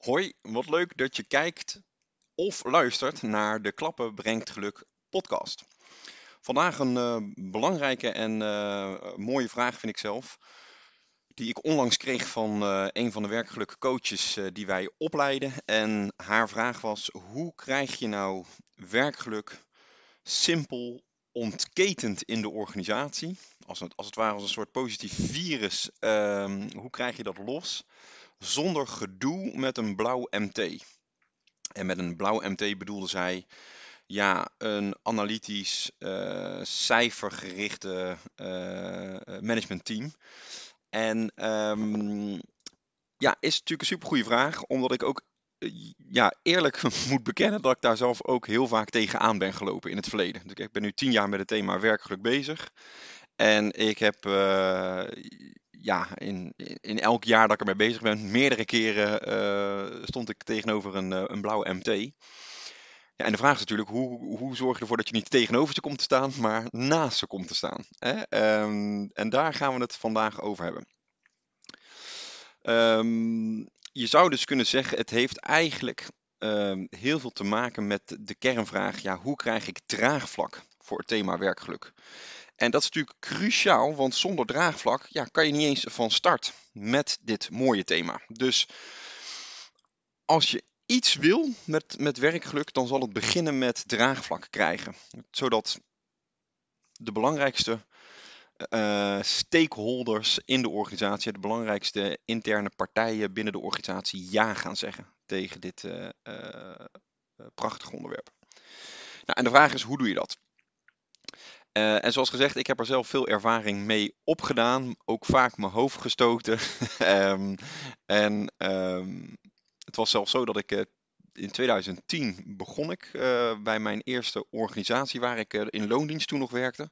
Hoi, wat leuk dat je kijkt of luistert naar de Klappen Brengt Geluk podcast. Vandaag een eh, belangrijke en eh, mooie vraag vind ik zelf, die ik onlangs kreeg van eh, een van de werkgeluk coaches die wij opleiden. En haar vraag was, hoe krijg je nou werkgeluk simpel ontketend in de organisatie? Als het, als het ware als een soort positief virus, ehm, hoe krijg je dat los? Zonder gedoe met een blauw MT. En met een blauw MT bedoelde zij ja, een analytisch, uh, cijfergerichte uh, managementteam. En um, ja, is natuurlijk een supergoeie vraag, omdat ik ook ja, eerlijk moet bekennen dat ik daar zelf ook heel vaak tegenaan ben gelopen in het verleden. Dus ik ben nu tien jaar met het thema werkgeluk bezig. En ik heb ja, in, in elk jaar dat ik ermee bezig ben, meerdere keren uh, stond ik tegenover een, uh, een blauwe MT. Ja, en de vraag is natuurlijk, hoe, hoe zorg je ervoor dat je niet tegenover ze komt te staan, maar naast ze komt te staan? Hè? Um, en daar gaan we het vandaag over hebben. Um, je zou dus kunnen zeggen, het heeft eigenlijk um, heel veel te maken met de kernvraag, ja, hoe krijg ik draagvlak voor het thema werkgeluk? En dat is natuurlijk cruciaal, want zonder draagvlak ja, kan je niet eens van start met dit mooie thema. Dus als je iets wil met, met werkgeluk, dan zal het beginnen met draagvlak krijgen. Zodat de belangrijkste uh, stakeholders in de organisatie, de belangrijkste interne partijen binnen de organisatie ja gaan zeggen tegen dit uh, prachtige onderwerp. Nou, en de vraag is, hoe doe je dat? Uh, en zoals gezegd, ik heb er zelf veel ervaring mee opgedaan. Ook vaak mijn hoofd gestoten. um, en um, het was zelfs zo dat ik uh, in 2010 begon ik uh, bij mijn eerste organisatie waar ik in loondienst toen nog werkte.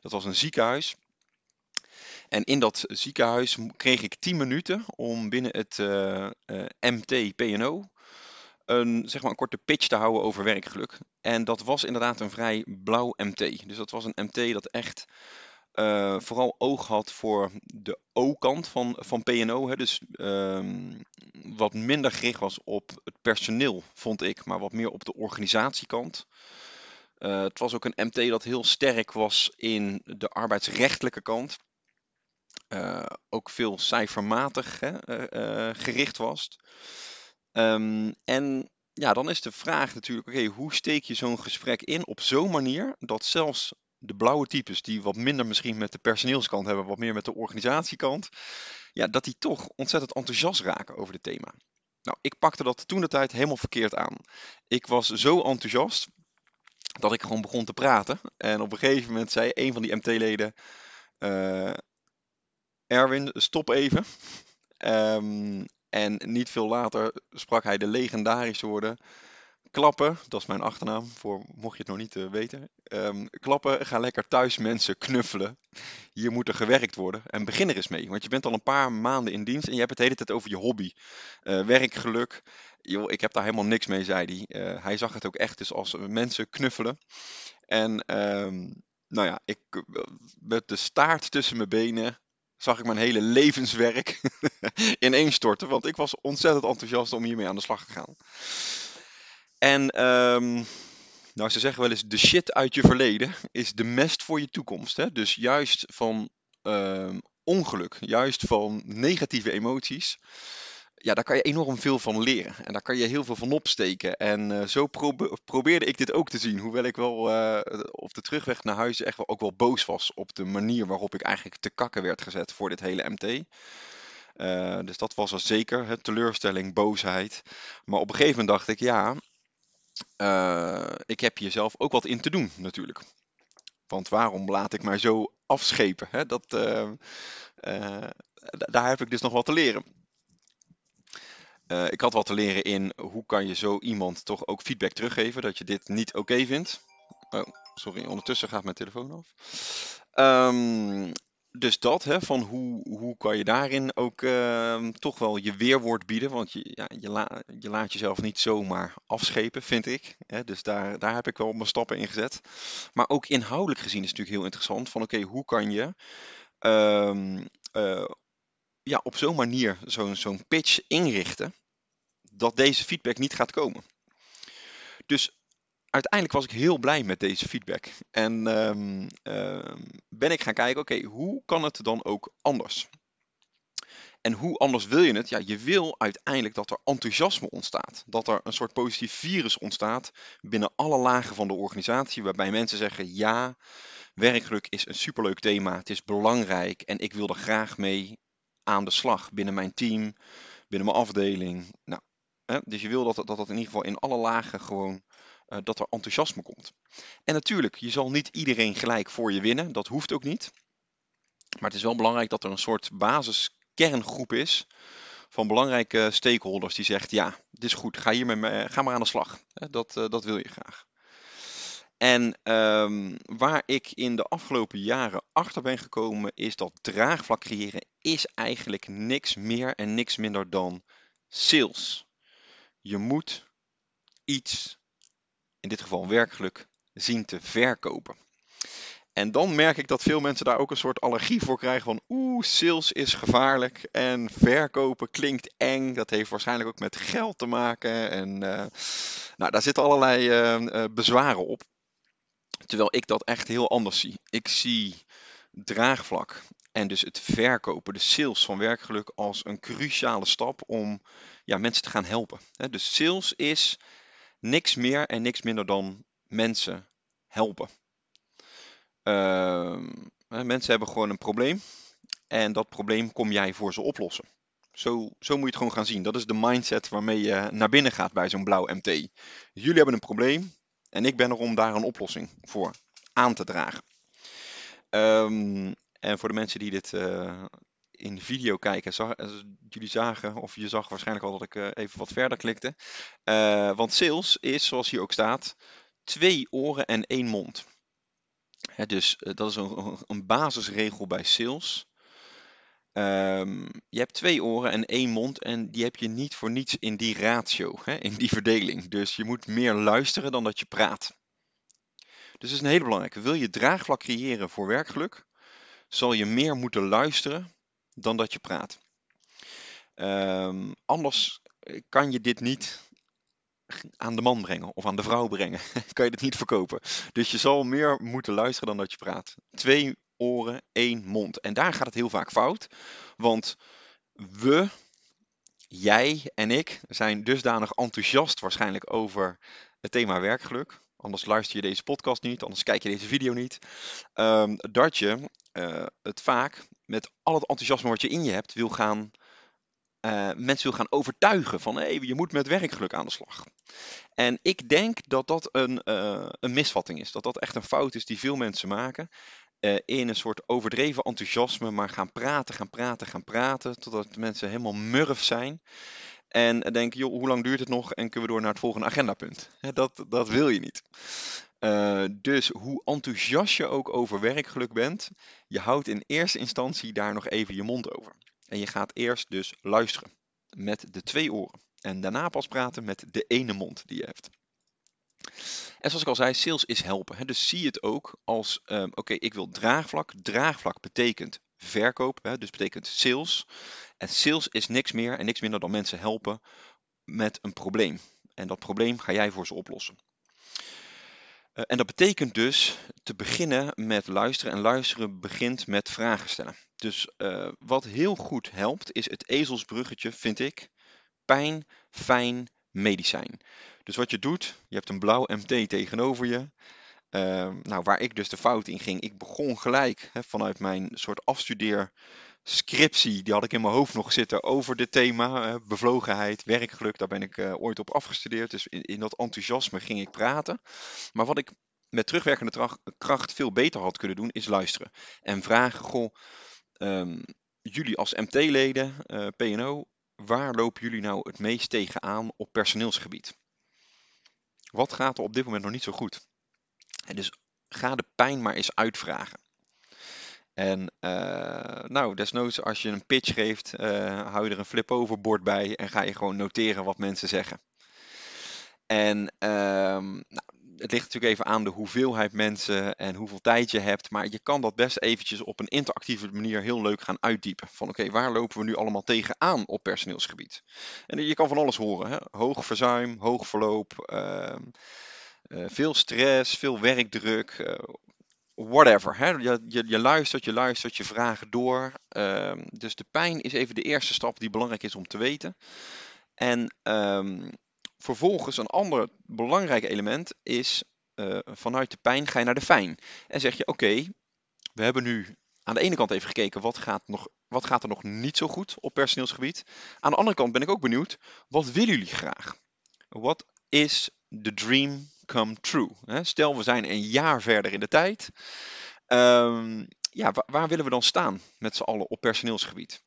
Dat was een ziekenhuis. En in dat ziekenhuis kreeg ik 10 minuten om binnen het MT PNO een, zeg maar een korte pitch te houden over werkgeluk. En dat was inderdaad een vrij blauw MT. Dus dat was een MT dat echt uh, vooral oog had voor de O-kant van, van. Hè. Dus um, wat minder gericht was op het personeel, vond ik, maar wat meer op de organisatiekant. Uh, het was ook een MT dat heel sterk was in de arbeidsrechtelijke kant. Uh, ook veel cijfermatig hè, gericht was. Um, en ja, dan is de vraag natuurlijk, oké, hoe steek je zo'n gesprek in op zo'n manier dat zelfs de blauwe types die wat minder misschien met de personeelskant hebben, wat meer met de organisatiekant, ja, dat die toch ontzettend enthousiast raken over het thema. Nou, ik pakte dat toen de tijd helemaal verkeerd aan. Ik was zo enthousiast dat ik gewoon begon te praten. En op een gegeven moment zei een van die MT-leden, uh, Erwin, stop even. Um, en niet veel later sprak hij de legendarische woorden. Klappen, dat is mijn achternaam, voor mocht je het nog niet uh, weten. Um, klappen, ga lekker thuis mensen knuffelen. Hier moet er gewerkt worden. En begin er eens mee, want je bent al een paar maanden in dienst en je hebt het hele tijd over je hobby. Uh, werkgeluk. Ik heb daar helemaal niks mee, zei hij. Uh, hij zag het ook echt dus als mensen knuffelen. En um, nou ja, ik met de staart tussen mijn benen zag ik mijn hele levenswerk ineenstorten. Want ik was ontzettend enthousiast om hiermee aan de slag te gaan. En um, nou, ze zeggen wel eens: de shit uit je verleden is de mest voor je toekomst. Hè? Dus juist van um, ongeluk, juist van negatieve emoties ja, daar kan je enorm veel van leren. En daar kan je heel veel van opsteken. En uh, zo probe probeerde ik dit ook te zien. Hoewel ik wel uh, op de terugweg naar huis echt wel, ook wel boos was op de manier waarop ik eigenlijk te kakken werd gezet voor dit hele MT. Uh, dus dat was er zeker, hè, teleurstelling, boosheid. Maar op een gegeven moment dacht ik, ja, ik heb hier zelf ook wat in te doen natuurlijk. Want waarom laat ik mij zo afschepen? Hè? Dat, daar heb ik dus nog wat te leren. Uh, ik had wat te leren in hoe kan je zo iemand toch ook feedback teruggeven dat je dit niet oké vindt. Oh, sorry, ondertussen gaat mijn telefoon af. Um, dus dat, hè, van hoe, hoe kan je daarin ook uh, toch wel je weerwoord bieden. Want je, ja, je, je laat jezelf niet zomaar afschepen, vind ik. Hè, dus daar, daar heb ik wel mijn stappen in gezet. Maar ook inhoudelijk gezien is het natuurlijk heel interessant. Van oké, hoe kan je um, uh, ja, op zo'n manier zo'n zo'n pitch inrichten dat deze feedback niet gaat komen. Dus uiteindelijk was ik heel blij met deze feedback. En ehm, ehm, ben ik gaan kijken, oké, hoe kan het dan ook anders? En hoe anders wil je het? Ja, je wil uiteindelijk dat er enthousiasme ontstaat. Dat er een soort positief virus ontstaat binnen alle lagen van de organisatie, waarbij mensen zeggen: ja, werkgeluk is een superleuk thema, het is belangrijk en ik wil er graag mee aan de slag binnen mijn team, binnen mijn afdeling. Nou, hè, dus je wil dat, dat dat in ieder geval in alle lagen gewoon uh, dat er enthousiasme komt. En natuurlijk, je zal niet iedereen gelijk voor je winnen, dat hoeft ook niet. Maar het is wel belangrijk dat er een soort basiskerngroep is van belangrijke stakeholders die zegt, ja, dit is goed, ga, hier met ga maar aan de slag. Dat, uh, dat wil je graag. En um, waar ik in de afgelopen jaren achter ben gekomen, is dat draagvlak creëren is eigenlijk niks meer en niks minder dan sales. Je moet iets, in dit geval werkgeluk, zien te verkopen. En dan merk ik dat veel mensen daar ook een soort allergie voor krijgen van oeh, sales is gevaarlijk en verkopen klinkt eng. Dat heeft waarschijnlijk ook met geld te maken en uh, nou, daar zitten allerlei uh, bezwaren op. Terwijl ik dat echt heel anders zie. Ik zie draagvlak en dus het verkopen, de sales van werkgeluk als een cruciale stap om ja, mensen te gaan helpen. Dus sales is niks meer en niks minder dan mensen helpen. Uh, mensen hebben gewoon een probleem en dat probleem kom jij voor ze oplossen. Zo, zo moet je het gewoon gaan zien. Dat is de mindset waarmee je naar binnen gaat bij zo'n blauw MT. Jullie hebben een probleem, en ik ben er om daar een oplossing voor aan te dragen. Um, en voor de mensen die dit uh, in video kijken, zag, uh, jullie zagen, of je zag waarschijnlijk al dat ik uh, even wat verder klikte. want sales is, zoals hier ook staat, twee oren en één mond. Hè, dus dat is een, een, basisregel bij sales. Um, je hebt twee oren en één mond en die heb je niet voor niets in die ratio, hè, in die verdeling. Dus je moet meer luisteren dan dat je praat. Dus dat is een hele belangrijke. Wil je draagvlak creëren voor werkgeluk, zal je meer moeten luisteren dan dat je praat. Um, anders kan je dit niet aan de man brengen of aan de vrouw brengen. kan je dit niet verkopen. Dus je zal meer moeten luisteren dan dat je praat. Twee oren, één mond. En daar gaat het heel vaak fout. Want we, jij en ik zijn dusdanig enthousiast waarschijnlijk over het thema werkgeluk. Anders luister je deze podcast niet, anders kijk je deze video niet. Um, dat je uh, het vaak met al het enthousiasme wat je in je hebt wil gaan uh, mensen wil gaan overtuigen van hey, je moet met werkgeluk aan de slag. En ik denk dat dat een, uh, een misvatting is. Dat dat echt een fout is die veel mensen maken in een soort overdreven enthousiasme, maar gaan praten, gaan praten, gaan praten, totdat mensen helemaal murf zijn. En denken, joh, hoe lang duurt het nog en kunnen we door naar het volgende agendapunt? Dat, dat wil je niet. Uh, dus hoe enthousiast je ook over werkgeluk bent, je houdt in eerste instantie daar nog even je mond over. En je gaat eerst dus luisteren met de twee oren. En daarna pas praten met de ene mond die je hebt. En zoals ik al zei, sales is helpen. Dus zie het ook als, um, oké, ik wil draagvlak. Draagvlak betekent verkoop, hè? dus betekent sales. En sales is niks meer en niks minder dan mensen helpen met een probleem. En dat probleem ga jij voor ze oplossen. Uh, en dat betekent dus te beginnen met luisteren. En luisteren begint met vragen stellen. Dus uh, wat heel goed helpt, is het ezelsbruggetje, vind ik. Pijn, fijn, medicijn. Dus wat je doet, je hebt een blauw MT tegenover je. Uh, nou, waar ik dus de fout in ging, ik begon gelijk hè, vanuit mijn soort afstudeer scriptie, die had ik in mijn hoofd nog zitten over dit thema, uh, bevlogenheid, werkgeluk, daar ben ik uh, ooit op afgestudeerd. Dus in, dat enthousiasme ging ik praten. Maar wat ik met terugwerkende kracht veel beter had kunnen doen, is luisteren. En vragen, goh, um, jullie als MT-leden, uh, eh, PNO, waar lopen jullie nou het meest tegenaan op personeelsgebied? Wat gaat er op dit moment nog niet zo goed? Dus ga de pijn maar eens uitvragen. En uh, nou, desnoods als je een pitch geeft, uh, hou je er een flip-over bord bij en ga je gewoon noteren wat mensen zeggen. En uh, nou, het ligt natuurlijk even aan de hoeveelheid mensen en hoeveel tijd je hebt. Maar je kan dat best eventjes op een interactieve manier heel leuk gaan uitdiepen. Van oké, waar lopen we nu allemaal tegenaan op personeelsgebied? En je kan van alles horen. Hè? Hoog verzuim, hoog verloop, ehm, eh, veel stress, veel werkdruk, uh, whatever. Hè? Je, je, luistert, je luistert, je vragen door. Ehm, dus de pijn is even de eerste stap die belangrijk is om te weten. En um, vervolgens een ander belangrijk element is uh, vanuit de pijn ga je naar de fijn. En zeg je oké, we hebben nu aan de ene kant even gekeken wat gaat, nog, wat gaat er nog niet zo goed op personeelsgebied. Aan de andere kant ben ik ook benieuwd, wat willen jullie graag? Wat is the dream come true? Stel we zijn een jaar verder in de tijd. Um, ja, waar, willen we dan staan met z'n allen op personeelsgebied?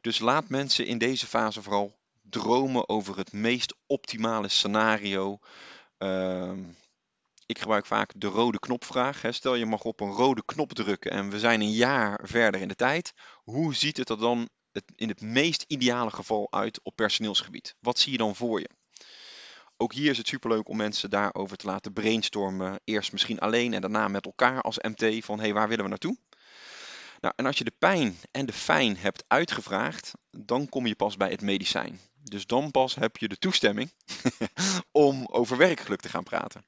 Dus laat mensen in deze fase vooral dromen over het meest optimale scenario. Uh, ik gebruik vaak de rode knopvraag. Hè. Stel je mag op een rode knop drukken en we zijn een jaar verder in de tijd. Hoe ziet het er dan in het meest ideale geval uit op personeelsgebied? Wat zie je dan voor je? Ook hier is het superleuk om mensen daarover te laten brainstormen. Eerst misschien alleen en daarna met elkaar als MT van hé, hey, waar willen we naartoe? Nou, en als je de pijn en de fijn hebt uitgevraagd, dan kom je pas bij het medicijn. Dus dan pas heb je de toestemming om over werkgeluk te gaan praten.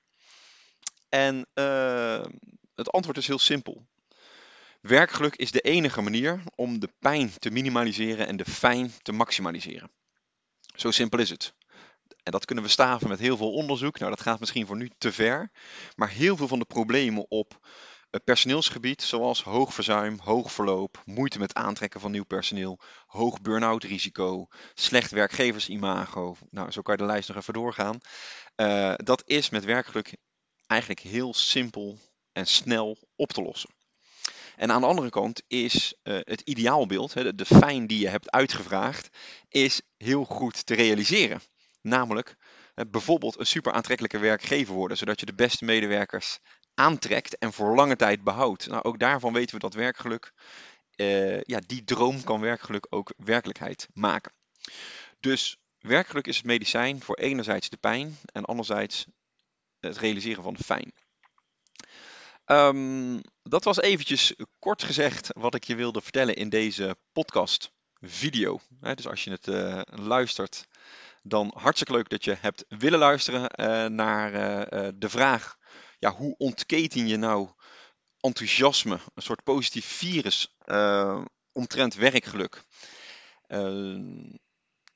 En uh, het antwoord is heel simpel. Werkgeluk is de enige manier om de pijn te minimaliseren en de fijn te maximaliseren. Zo simpel is het. En dat kunnen we staven met heel veel onderzoek. Nou, dat gaat misschien voor nu te ver. Maar heel veel van de problemen op personeelsgebied, zoals hoog verzuim, hoog verloop, moeite met aantrekken van nieuw personeel, hoog burn-out risico, slecht werkgeversimago. Nou, zo kan je de lijst nog even doorgaan. Uh, dat is met werkgeluk eigenlijk heel simpel en snel op te lossen. En aan de andere kant is uh, het ideaalbeeld, de, de fijn die je hebt uitgevraagd, is heel goed te realiseren. Namelijk uh, bijvoorbeeld een super aantrekkelijke werkgever worden, zodat je de beste medewerkers aantrekt en voor lange tijd behoudt. Nou, ook daarvan weten we dat werkgeluk, uh, ja, die droom kan werkgeluk ook werkelijkheid maken. Dus werkgeluk is het medicijn voor enerzijds de pijn en anderzijds het realiseren van fijn. Um, dat was eventjes kort gezegd wat ik je wilde vertellen in deze podcast video. dus als je het uh, luistert, dan hartstikke leuk dat je hebt willen luisteren uh, naar uh, de vraag ja, hoe ontketen je nou enthousiasme, een soort positief virus omtrent werkgeluk?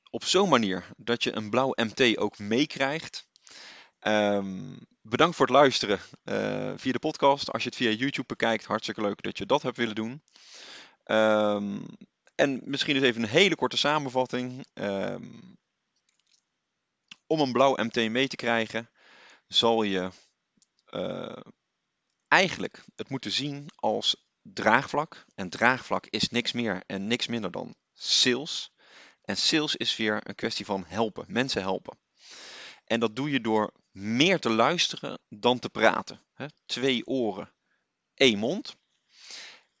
Op zo'n manier dat je een blauw MT ook meekrijgt. Um, bedankt voor het luisteren via de podcast. Als je het via YouTube bekijkt, hartstikke leuk dat je dat hebt willen doen. Um, en misschien dus even een hele korte samenvatting. Um, om een blauw MT mee te krijgen, zal je uh, eigenlijk het moeten zien als draagvlak. En draagvlak is niks meer en niks minder dan sales. En sales is weer een kwestie van helpen, mensen helpen. En dat doe je door meer te luisteren dan te praten. Twee oren, één mond.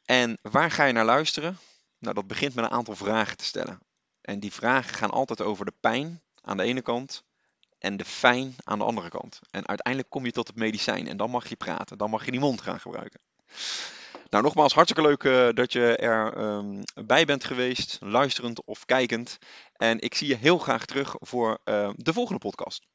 En waar ga je naar luisteren? Nou, dat begint met een aantal vragen te stellen. En die vragen gaan altijd over de pijn aan de ene kant en de fijn aan de andere kant. En uiteindelijk kom je tot het medicijn en dan mag je praten, dan mag je die mond gaan gebruiken. Nou, nogmaals, hartstikke leuk uh, dat je erbij ehm, bij bent geweest, luisterend of kijkend. En ik zie je heel graag terug voor uh, de volgende podcast.